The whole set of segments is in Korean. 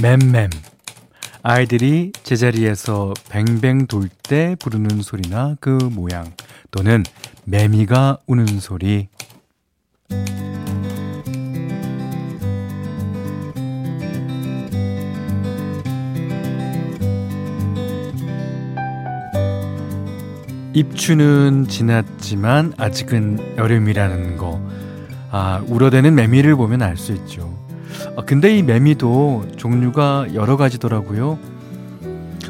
맴맴. 아이들이 제자리에서 뱅뱅 돌 때 부르는 소리나 그 모양 또는 매미가 우는 소리. 입추는 지났지만 아직은 여름이라는 거. 아, 울어대는 매미를 보면 알 수 있죠. 아, 근데 이 매미도 종류가 여러 가지더라고요.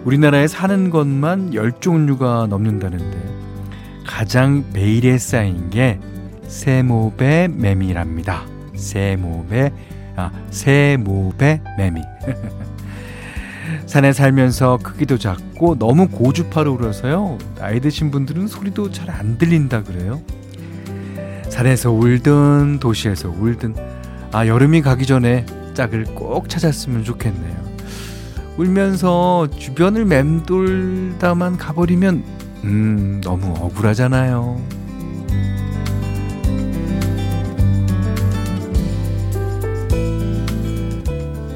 우리나라에 사는 것만 10종류가 넘는다는데 가장 베일에 쌓인 게 세모배 매미랍니다. 세모배, 아, 세모배 매미. 산에 살면서 크기도 작고 너무 고주파로 울어서요. 나이 드신 분들은 소리도 잘 안 들린다 그래요. 산에서 울든 도시에서 울든 아 여름이 가기 전에 짝을 꼭 찾았으면 좋겠네요. 울면서 주변을 맴돌다만 가버리면 음 너무 억울하잖아요.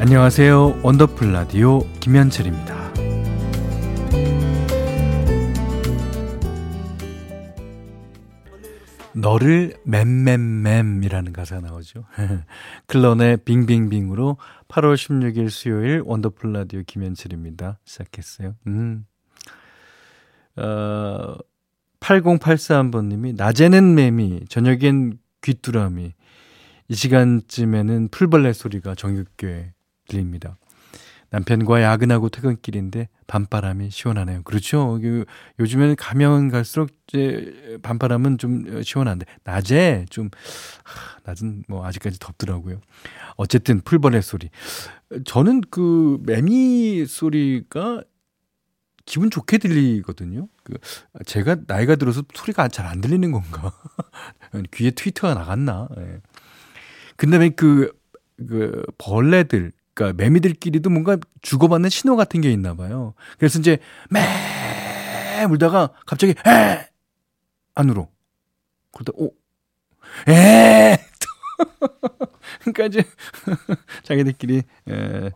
안녕하세요. 원더풀 라디오 김현철입니다. 너를 맴맴맴이라는 가사가 나오죠. 클런의 빙빙빙으로 8월 16일 수요일 원더풀 라디오 김현철입니다. 시작했어요. 음. 어, 8084번님이 낮에는 매미, 저녁엔 귀뚜라미. 이 시간쯤에는 풀벌레 소리가 정육교에 들립니다. 남편과 야근하고 퇴근길인데 밤바람이 시원하네요. 그렇죠. 요즘에는 가면 갈수록 이제 밤바람은 좀 시원한데 낮에 좀 낮은 뭐 아직까지 덥더라고요. 어쨌든 풀벌레 소리. 저는 그 매미 소리가 기분 좋게 들리거든요. 그 제가 나이가 들어서 소리가 잘 안 들리는 건가? 귀에 트위터가 나갔나? 예. 근데 그, 그 벌레들 그러니까 매미들끼리도 뭔가 주고받는 신호 같은 게 있나 봐요. 그래서 이제 매 물다가 갑자기 에 안으로 그러다 오 에. 그러니까 이제 자기들끼리 에,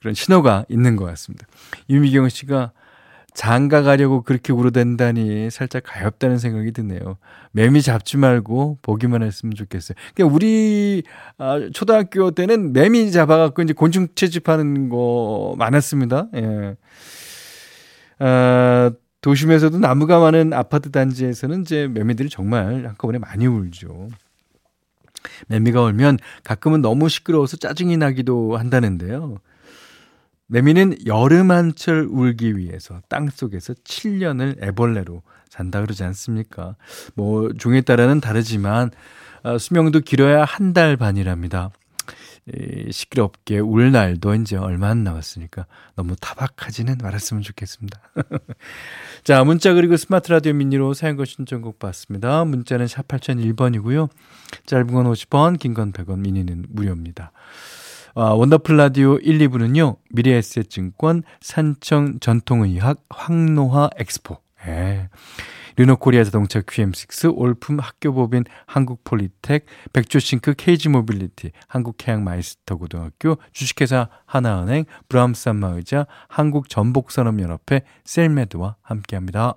그런 신호가 있는 것 같습니다. 유미경 씨가 장가 가려고 그렇게 울어댄다니 살짝 가엽다는 생각이 드네요. 매미 잡지 말고 보기만 했으면 좋겠어요. 그러니까 우리 아, 초등학교 때는 매미 잡아갖고 이제 곤충 채집하는 거 많았습니다. 예. 아, 도심에서도 나무가 많은 아파트 단지에서는 이제 매미들이 정말 한꺼번에 많이 울죠. 매미가 울면 가끔은 너무 시끄러워서 짜증이 나기도 한다는데요. 매미는 여름 한철 울기 위해서 땅 속에서 7년을 애벌레로 산다 그러지 않습니까? 뭐 종에 따라는 다르지만 어, 수명도 길어야 한 달 반이랍니다. 이, 시끄럽게 울 날도 이제 얼마 안 남았으니까 너무 타박하지는 말았으면 좋겠습니다. 자, 문자 그리고 스마트 라디오 미니로 사연과 신청곡 받습니다. 문자는 샵 8001번이고요. 짧은 건 50원, 긴 건 100원, 미니는 무료입니다. 아, 원더풀 라디오 1, 2부는요, 미래에셋증권, 산청 전통의학, 항노화 엑스포, 예. 르노코리아 자동차 QM6, 올품 학교법인 한국폴리텍, 백조싱크 KG모빌리티, 한국해양마이스터고등학교, 주식회사 하나은행, 브람스안마의자, 한국전복산업연합회, 셀메드와 함께합니다.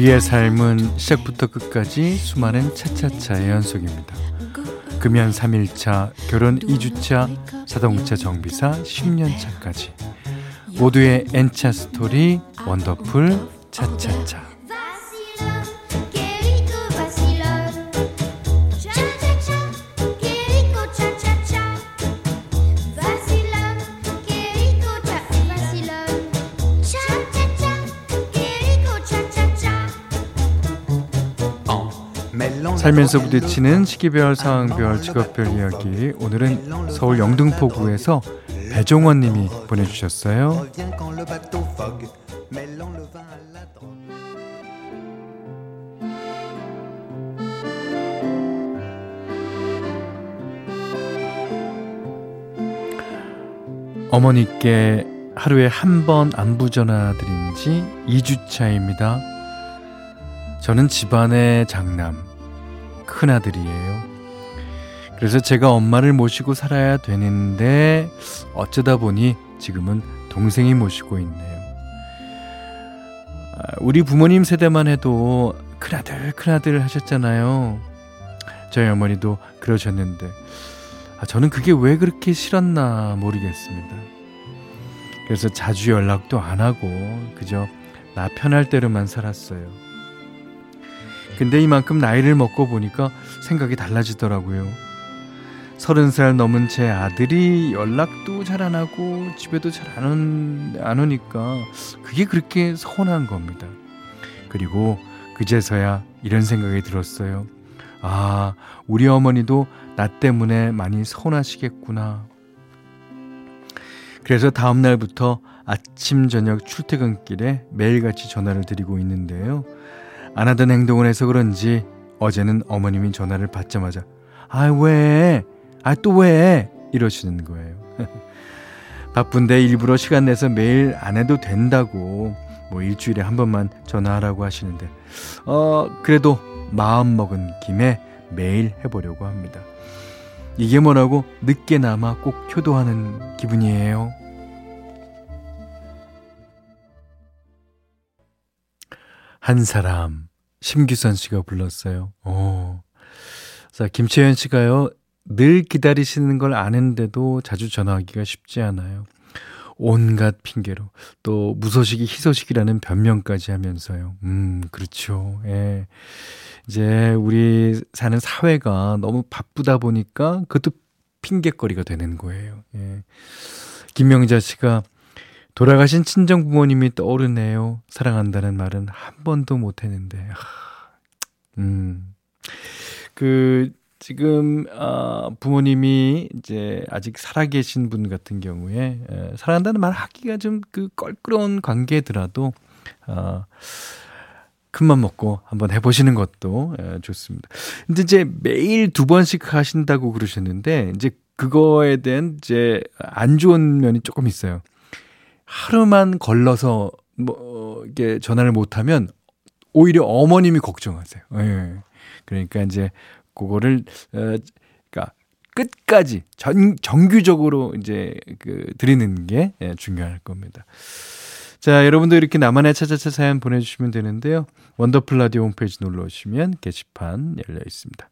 우리의 삶은 시작부터 끝까지 수많은 차차차의 연속입니다. 금연 3일차, 결혼 2주차, 자동차 정비사 10년차까지 모두의 N차 스토리 원더풀 차차차 살면서 부딪히는 시기별, 상황별, 직업별 이야기. 오늘은 서울 영등포구에서 배종원 님이 보내주셨어요. 어머니께 하루에 한 번 안부 전화 드린 지 2주차입니다. 저는 집안의 장남, 큰아들이에요. 그래서 제가 엄마를 모시고 살아야 되는데 어쩌다 보니 지금은 동생이 모시고 있네요. 아, 우리 부모님 세대만 해도 큰아들, 큰아들 하셨잖아요. 저희 어머니도 그러셨는데 아, 저는 그게 왜 그렇게 싫었나 모르겠습니다. 그래서 자주 연락도 안 하고 그저 나 편할 대로만 살았어요. 근데 이만큼 나이를 먹고 보니까 생각이 달라지더라고요. 서른 살 넘은 제 아들이 연락도 잘 안 하고 집에도 잘안 오니까 그게 그렇게 서운한 겁니다. 그리고 그제서야 이런 생각이 들었어요. 아, 우리 어머니도 나 때문에 많이 서운하시겠구나. 그래서 다음 날부터 아침 저녁 출퇴근길에 매일같이 전화를 드리고 있는데요. 안 하던 행동을 해서 그런지 어제는 어머님이 전화를 받자마자 아 왜? 아 또 왜? 이러시는 거예요. 바쁜데 일부러 시간 내서 매일 안 해도 된다고 뭐 일주일에 한 번만 전화하라고 하시는데 어 그래도 마음 먹은 김에 매일 해보려고 합니다. 이게 뭐라고 늦게나마 꼭 효도하는 기분이에요. 한 사람 심규선 씨가 불렀어요. 오. 자 김채연 씨가요. 늘 기다리시는 걸 아는데도 자주 전화하기가 쉽지 않아요. 온갖 핑계로 또 무소식이 희소식이라는 변명까지 하면서요. 음, 그렇죠. 예. 이제 우리 사는 사회가 너무 바쁘다 보니까 그것도 핑계거리가 되는 거예요. 예. 김명자 씨가 돌아가신 친정 부모님이 떠오르네요. 사랑한다는 말은 한 번도 못 했는데. 음. 그 지금 어, 부모님이 이제 아직 살아계신 분 같은 경우에 에, 사랑한다는 말 하기가 좀 그 껄끄러운 관계더라도 어, 큰맘 먹고 한번 해보시는 것도 에, 좋습니다. 근데 이제 매일 두 번씩 하신다고 그러셨는데 이제 그거에 대한 이제 안 좋은 면이 조금 있어요. 하루만 걸러서 뭐 이게 전화를 못하면 오히려 어머님이 걱정하세요. 예. 그러니까 이제 그거를 어 그러니까 끝까지 전 정규적으로 이제 그 드리는 게 예, 중요할 겁니다. 자, 여러분도 이렇게 나만의 차차차 사연 보내주시면 되는데요. 원더풀 라디오 홈페이지 놀러 오시면 게시판 열려 있습니다.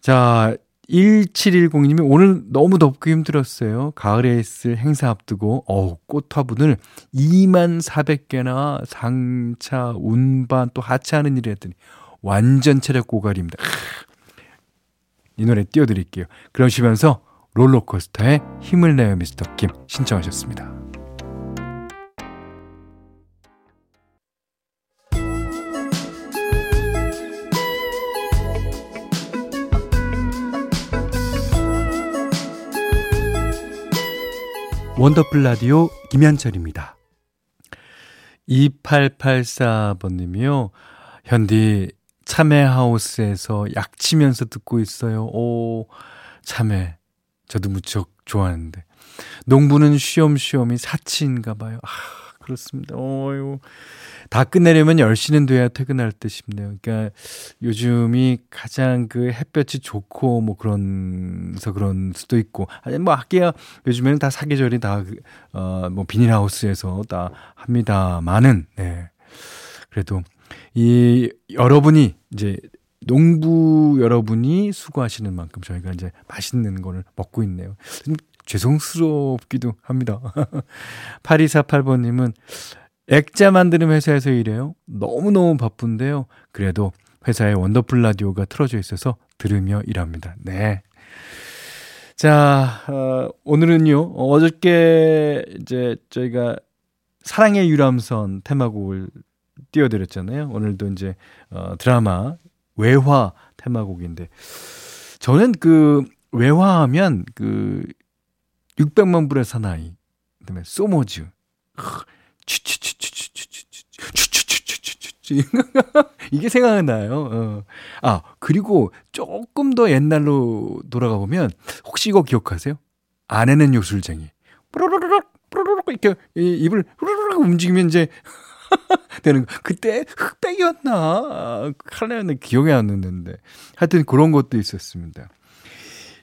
자, 1710님이 오늘 너무 덥고 힘들었어요. 가을에 있을 행사 앞두고, 어우, 꽃 화분을 2만 400개나 상차, 운반, 또 하차하는 일을 했더니, 완전 체력 고갈입니다. 이 노래 띄워드릴게요. 그러시면서 롤러코스터에 힘을 내요 미스터 김 신청하셨습니다. 원더풀 라디오 김현철입니다. 2884번님이요. 현디 참외하우스에서 약치면서 듣고 있어요. 오, 참외. 저도 무척 좋아하는데. 농부는 쉬엄쉬엄이 사치인가 봐요. 아, 그렇습니다. 어유. 다 끝내려면 10시는 돼야 퇴근할 듯 싶네요. 그러니까 요즘이 가장 그 햇볕이 좋고 뭐 그런서 그런 수도 있고 아니 뭐 학계야 요즘에는 다 사계절이 다 어뭐 비닐하우스에서 다 합니다만은 네. 그래도 이 여러분이 이제 농부 여러분이 수고하시는 만큼 저희가 이제 맛있는 거를 먹고 있네요. 좀 죄송스럽기도 합니다. 8248번님은 액자 만드는 회사에서 일해요. 너무너무 바쁜데요. 그래도 회사에 원더풀 라디오가 틀어져 있어서 들으며 일합니다. 네. 자, 어, 오늘은요, 어저께 이제 저희가 사랑의 유람선 테마곡을 띄워드렸잖아요. 오늘도 이제 어, 드라마 외화 테마곡인데 저는 그 외화하면 그 600만 불의 사나이 그다음에 소모즈 이게 생각나요. 어. 아, 그리고 조금 더 옛날로 돌아가 보면, 혹시 이거 기억하세요? 아내는 요술쟁이. 뽀로로록, 뽀로로록, 이렇게 입을 후루룩 움직이면 이제, 되는 거. 그때 흑백이었나? 칼라였나? 기억이 안 나는데. 하여튼 그런 것도 있었습니다.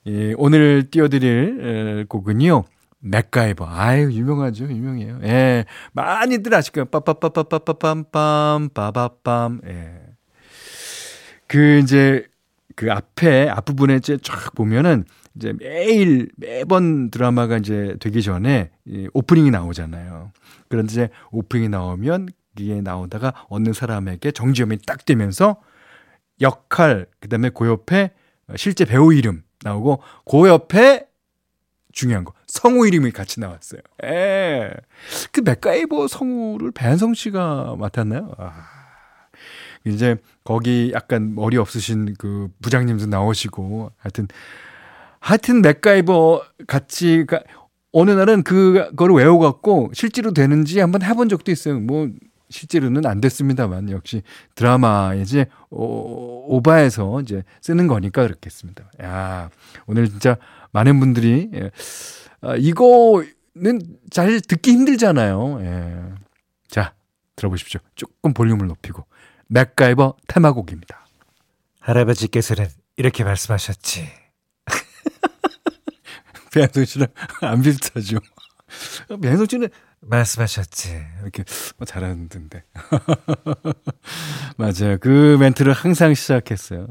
예, 오늘 띄워드릴 곡은요. 맥가이버. 아유, 유명하죠. 유명해요. 예. 많이들 아실 거예요. 빠빠빠빠빠빰빰, 빠바빰. 예. 그, 이제, 그 앞에, 앞부분에 이제 쫙 보면은, 이제 매일, 매번 드라마가 이제 되기 전에 이 오프닝이 나오잖아요. 그런데 이제 오프닝이 나오면, 이게 나오다가 어느 사람에게 정지음이 딱 되면서 역할, 그 다음에 그 옆에 실제 배우 이름 나오고, 그 옆에 중요한 거. 성우 이름이 같이 나왔어요. 예. 그 맥가이버 성우를 배한성 씨가 맡았나요? 아. 이제 거기 약간 머리 없으신 그 부장님도 나오시고 하여튼 하여튼 맥가이버 같이 가 어느 날은 그거를 외워갖고 실제로 되는지 한번 해본 적도 있어요. 뭐 실제로는 안 됐습니다만 역시 드라마에 이제 오, 바해서 이제 쓰는 거니까 그렇겠습니다. 야 오늘 진짜 많은 분들이 예. 아, 이거는 잘 듣기 힘들잖아요. 예. 자 들어보십시오. 조금 볼륨을 높이고 맥가이버 테마곡입니다. 할아버지께서는 이렇게 말씀하셨지. 배한솔 씨랑 안 비슷하죠. 배한솔 씨는 말씀하셨지. 이렇게 뭐 잘하는데. 맞아요. 그 멘트를 항상 시작했어요.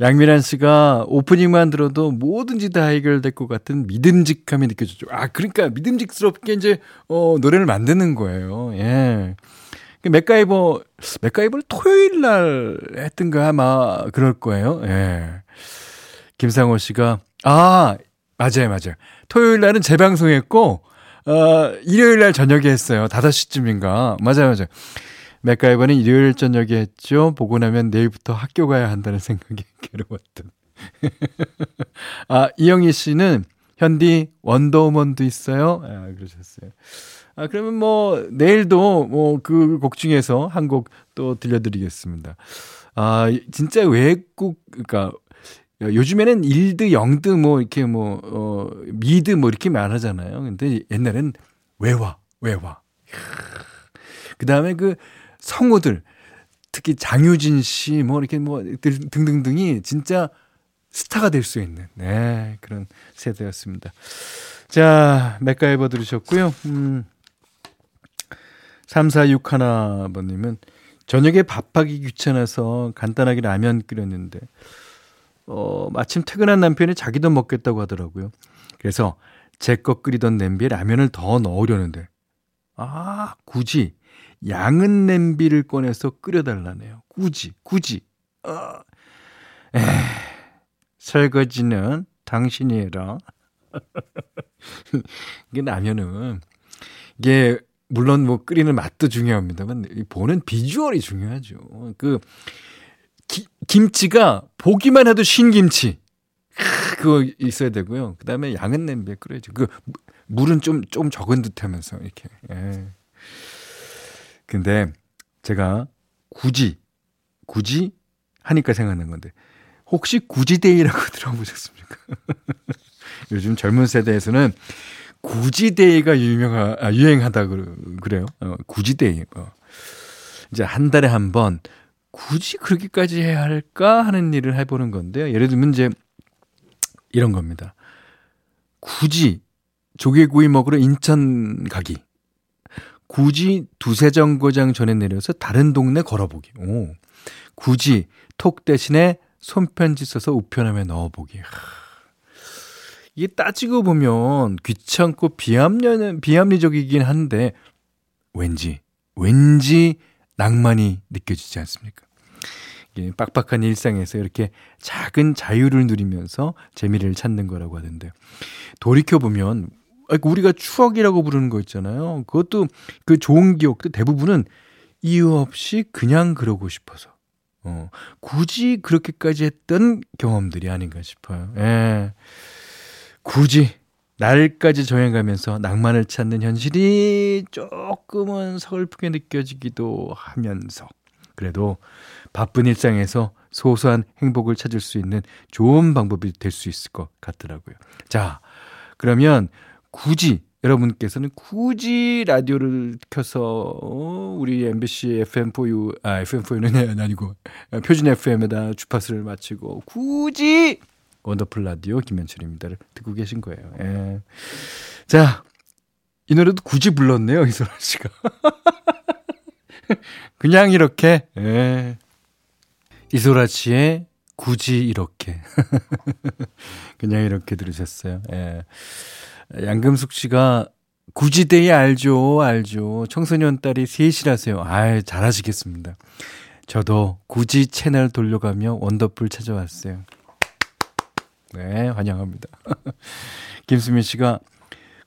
양미란 씨가 오프닝만 들어도 뭐든지 다 해결될 것 같은 믿음직함이 느껴졌죠. 아, 그러니까 믿음직스럽게 이제, 어, 노래를 만드는 거예요. 예. 그 맥가이버, 맥가이버를 토요일 날 했던가 아마 그럴 거예요. 예. 김상호 씨가, 아, 맞아요, 맞아요. 토요일 날은 재방송했고, 어, 일요일 날 저녁에 했어요. 5시쯤인가. 맞아요, 맞아요. 맥가이버는 일요일 저녁에 했죠. 보고 나면 내일부터 학교 가야 한다는 생각이 괴로웠던. 아, 이영희 씨는 현디 원더우먼도 있어요. 아, 그러셨어요. 아, 그러면 뭐, 내일도 뭐, 그 곡 중에서 한 곡 또 들려드리겠습니다. 아, 진짜 외국, 그니까, 요즘에는 일드, 영드, 뭐, 이렇게 뭐, 어, 미드, 뭐, 이렇게 말하잖아요. 근데 옛날엔 외화, 외화. 그 다음에 그 성우들, 특히 장유진 씨, 뭐, 이렇게 뭐, 등등등이 진짜 스타가 될 수 있는, 네, 그런 세대였습니다. 자, 맥가이버 들으셨고요. 음, 3461번님은 저녁에 밥하기 귀찮아서 간단하게 라면 끓였는데, 어, 마침 퇴근한 남편이 자기도 먹겠다고 하더라고요. 그래서 제거 끓이던 냄비에 라면을 더 넣으려는데, 아, 굳이 양은 냄비를 꺼내서 끓여달라네요. 굳이, 굳이. 어. 에 설거지는 당신이 해라. 이게 라면은, 이게, 물론 뭐 끓이는 맛도 중요합니다만, 보는 비주얼이 중요하죠. 그, 기, 김치가 보기만 해도 신김치. 그거 있어야 되고요. 그 다음에 양은 냄비에 끓여야죠. 그, 물은 좀, 좀 적은 듯 하면서, 이렇게. 예. 근데 제가 굳이, 굳이 하니까 생각난 건데, 혹시 구지데이라고 들어보셨습니까? 요즘 젊은 세대에서는 구지데이가 유명하, 아, 유행하다 그래요. 어, 구지데이. 어. 이제 한 달에 한 번 굳이 그렇게까지 해야 할까 하는 일을 해보는 건데요. 예를 들면 이제 이런 겁니다. 굳이 조개구이 먹으러 인천 가기. 굳이 두세 정거장 전에 내려서 다른 동네 걸어보기. 오. 굳이 톡 대신에 손편지 써서 우편함에 넣어보기. 하. 이게 따지고 보면 귀찮고 비합리, 비합리적이긴 한데 왠지, 왠지 낭만이 느껴지지 않습니까? 예, 빡빡한 일상에서 이렇게 작은 자유를 누리면서 재미를 찾는 거라고 하던데 돌이켜보면 우리가 추억이라고 부르는 거 있잖아요. 그것도 그 좋은 기억도 대부분은 이유 없이 그냥 그러고 싶어서 어, 굳이 그렇게까지 했던 경험들이 아닌가 싶어요. 예. 굳이 날까지 정해가면서 낭만을 찾는 현실이 조금은 서글프게 느껴지기도 하면서 그래도 바쁜 일상에서 소소한 행복을 찾을 수 있는 좋은 방법이 될 수 있을 것 같더라고요. 자, 그러면 굳이 여러분께서는 굳이 라디오를 켜서 어, 우리 MBC FM4U 아 FM4U는 아니고 표준 FM에다 주파수를 맞추고 굳이 원더풀 라디오 김현철입니다를 듣고 계신 거예요. 예. 자, 이 노래도 굳이 불렀네요, 이소라 씨가. 그냥 이렇게, 예. 이소라 씨의 굳이 이렇게. 그냥 이렇게 들으셨어요. 예. 양금숙 씨가 구지대이 알죠, 알죠. 청소년 딸이 셋이라서요. 아이, 잘하시겠습니다. 저도 굳이 채널 돌려가며 원더풀 찾아왔어요. 네, 환영합니다. 김수민 씨가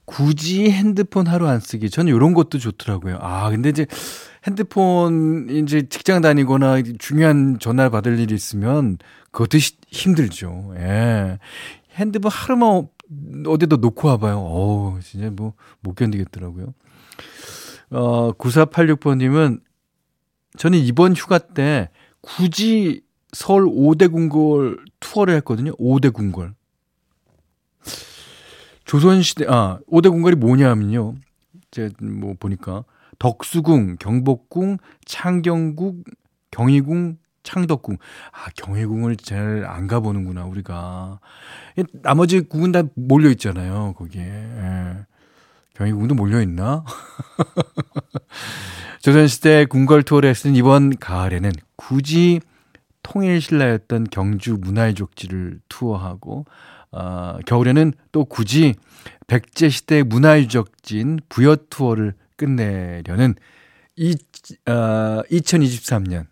굳이 핸드폰 하루 안 쓰기. 저는 이런 것도 좋더라고요. 아, 근데 이제 핸드폰 이제 직장 다니거나 중요한 전화 받을 일이 있으면 그것도 힘들죠. 예. 핸드폰 하루만 어디도 놓고 와봐요. 어우, 진짜 뭐, 못 견디겠더라고요. 어, 9486번님은 저는 이번 휴가 때 굳이 서울 5대 궁궐 투어를 했거든요. 5대 궁궐. 조선시대, 아, 5대 궁궐이 뭐냐면요. 제가 뭐 보니까 덕수궁, 경복궁, 창경궁, 경희궁, 창덕궁. 아, 경희궁을 잘 안 가보는구나, 우리가. 나머지 궁은 다 몰려 있잖아요, 거기에. 예. 경희궁도 몰려 있나? 조선시대 궁궐 투어를 했으니 이번 가을에는 굳이 통일 신라였던 경주 문화유적지를 투어하고, 어, 겨울에는 또 굳이 백제 시대 문화 유적지인 부여 투어를 끝내려는 이, 어, 2023년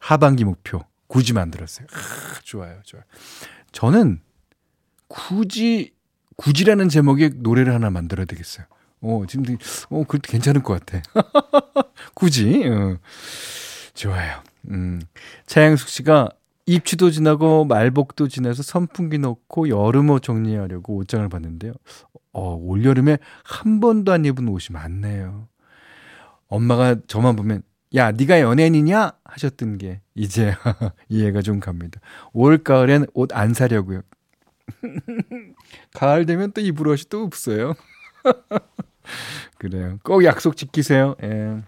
하반기 목표 굳이 만들었어요. 아, 좋아요, 좋아요. 저는 굳이 굳이라는 제목의 노래를 하나 만들어야 되겠어요. 어, 지금 어, 그것도 괜찮을 것 같아. 굳이. 어. 좋아요. 음. 차양숙 씨가 입추도 지나고 말복도 지나서 선풍기 넣고 여름옷 정리하려고 옷장을 봤는데요. 어, 올여름에 한 번도 안 입은 옷이 많네요. 엄마가 저만 보면 야, 네가 연예인이냐? 하셨던 게 이제 이해가 좀 갑니다. 올 가을엔 옷 안 사려고요. 가을 되면 또 입을 옷이 또 없어요. 그래요. 꼭 약속 지키세요. 예.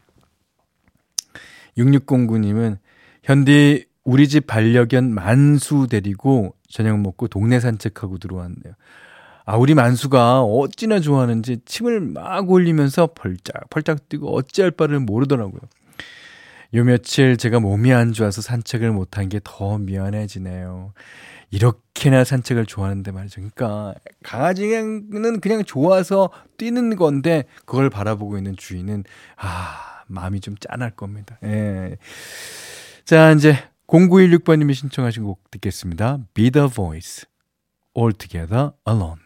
6609님은 현디 우리 집 반려견 만수 데리고 저녁 먹고 동네 산책하고 들어왔네요. 아, 우리 만수가 어찌나 좋아하는지 침을 막 올리면서 펄짝 펄짝 뛰고 어찌할 바를 모르더라고요. 요 며칠 제가 몸이 안 좋아서 산책을 못한 게 더 미안해지네요. 이렇게나 산책을 좋아하는데 말이죠. 그러니까 강아지는 그냥 좋아서 뛰는 건데 그걸 바라보고 있는 주인은 아 마음이 좀 짠할 겁니다. 예. 자 이제 0916번님이 신청하신 곡 듣겠습니다. Be the Voice, All Together Alone.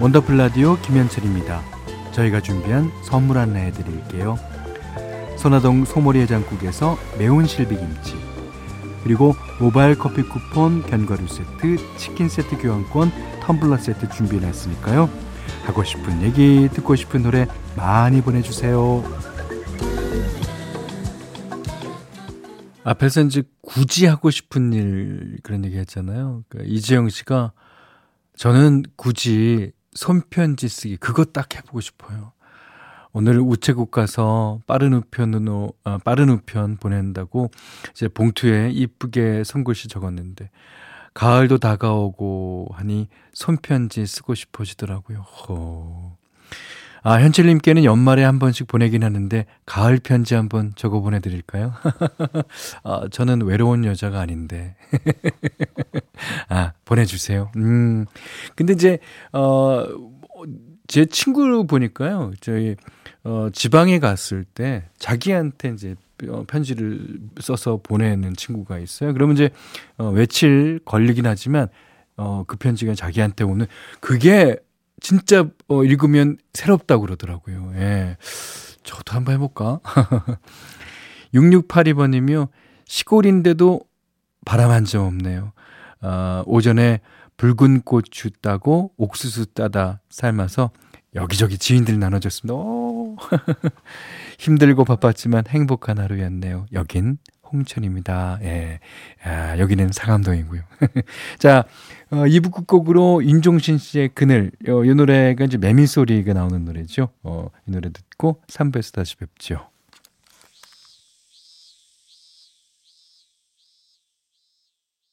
원더풀 라디오 김현철입니다. 저희가 준비한 선물 안내해 드릴게요. 선화동 소머리 해장국에서 매운 실비김치 그리고 모바일 커피 쿠폰, 견과류 세트, 치킨 세트 교환권, 텀블러 세트 준비해놨으니까요. 하고 싶은 얘기, 듣고 싶은 노래 많이 보내주세요. 앞에서 이제 굳이 하고 싶은 일 그런 얘기 했잖아요. 그러니까 이재영 씨가 저는 굳이 손편지 쓰기 그거 딱 해보고 싶어요. 오늘 우체국 가서 빠른 우편으로 아, 빠른 우편 보낸다고 이제 봉투에 이쁘게 손글씨 적었는데 가을도 다가오고 하니 손편지 쓰고 싶어지더라고요. 호. 아, 현철님께는 연말에 한 번씩 보내긴 하는데, 가을 편지 한번 적어 보내드릴까요? 아, 저는 외로운 여자가 아닌데. 아, 보내주세요. 음. 근데 이제, 어, 제 친구를 보니까요, 저희, 어, 지방에 갔을 때 자기한테 이제 어, 편지를 써서 보내는 친구가 있어요. 그러면 이제, 어, 며칠 걸리긴 하지만, 어, 그 편지가 자기한테 오는, 그게 진짜 어, 읽으면 새롭다고 그러더라고요. 예. 저도 한번 해볼까? 6682번님이요. 시골인데도 바람 한 점 없네요. 어, 오전에 붉은 고추 따고 옥수수 따다 삶아서 여기저기 지인들 나눠줬습니다. 오. 힘들고 바빴지만 행복한 하루였네요. 여긴 홍천입니다. 예. 아, 여기는 상암동이고요. 자, 어, 2부 끝곡으로 윤종신 씨의 그늘. 어, 이 노래가 이제 매미 소리가 나오는 노래죠. 어, 이 노래 듣고 3부에서 다시 뵙죠.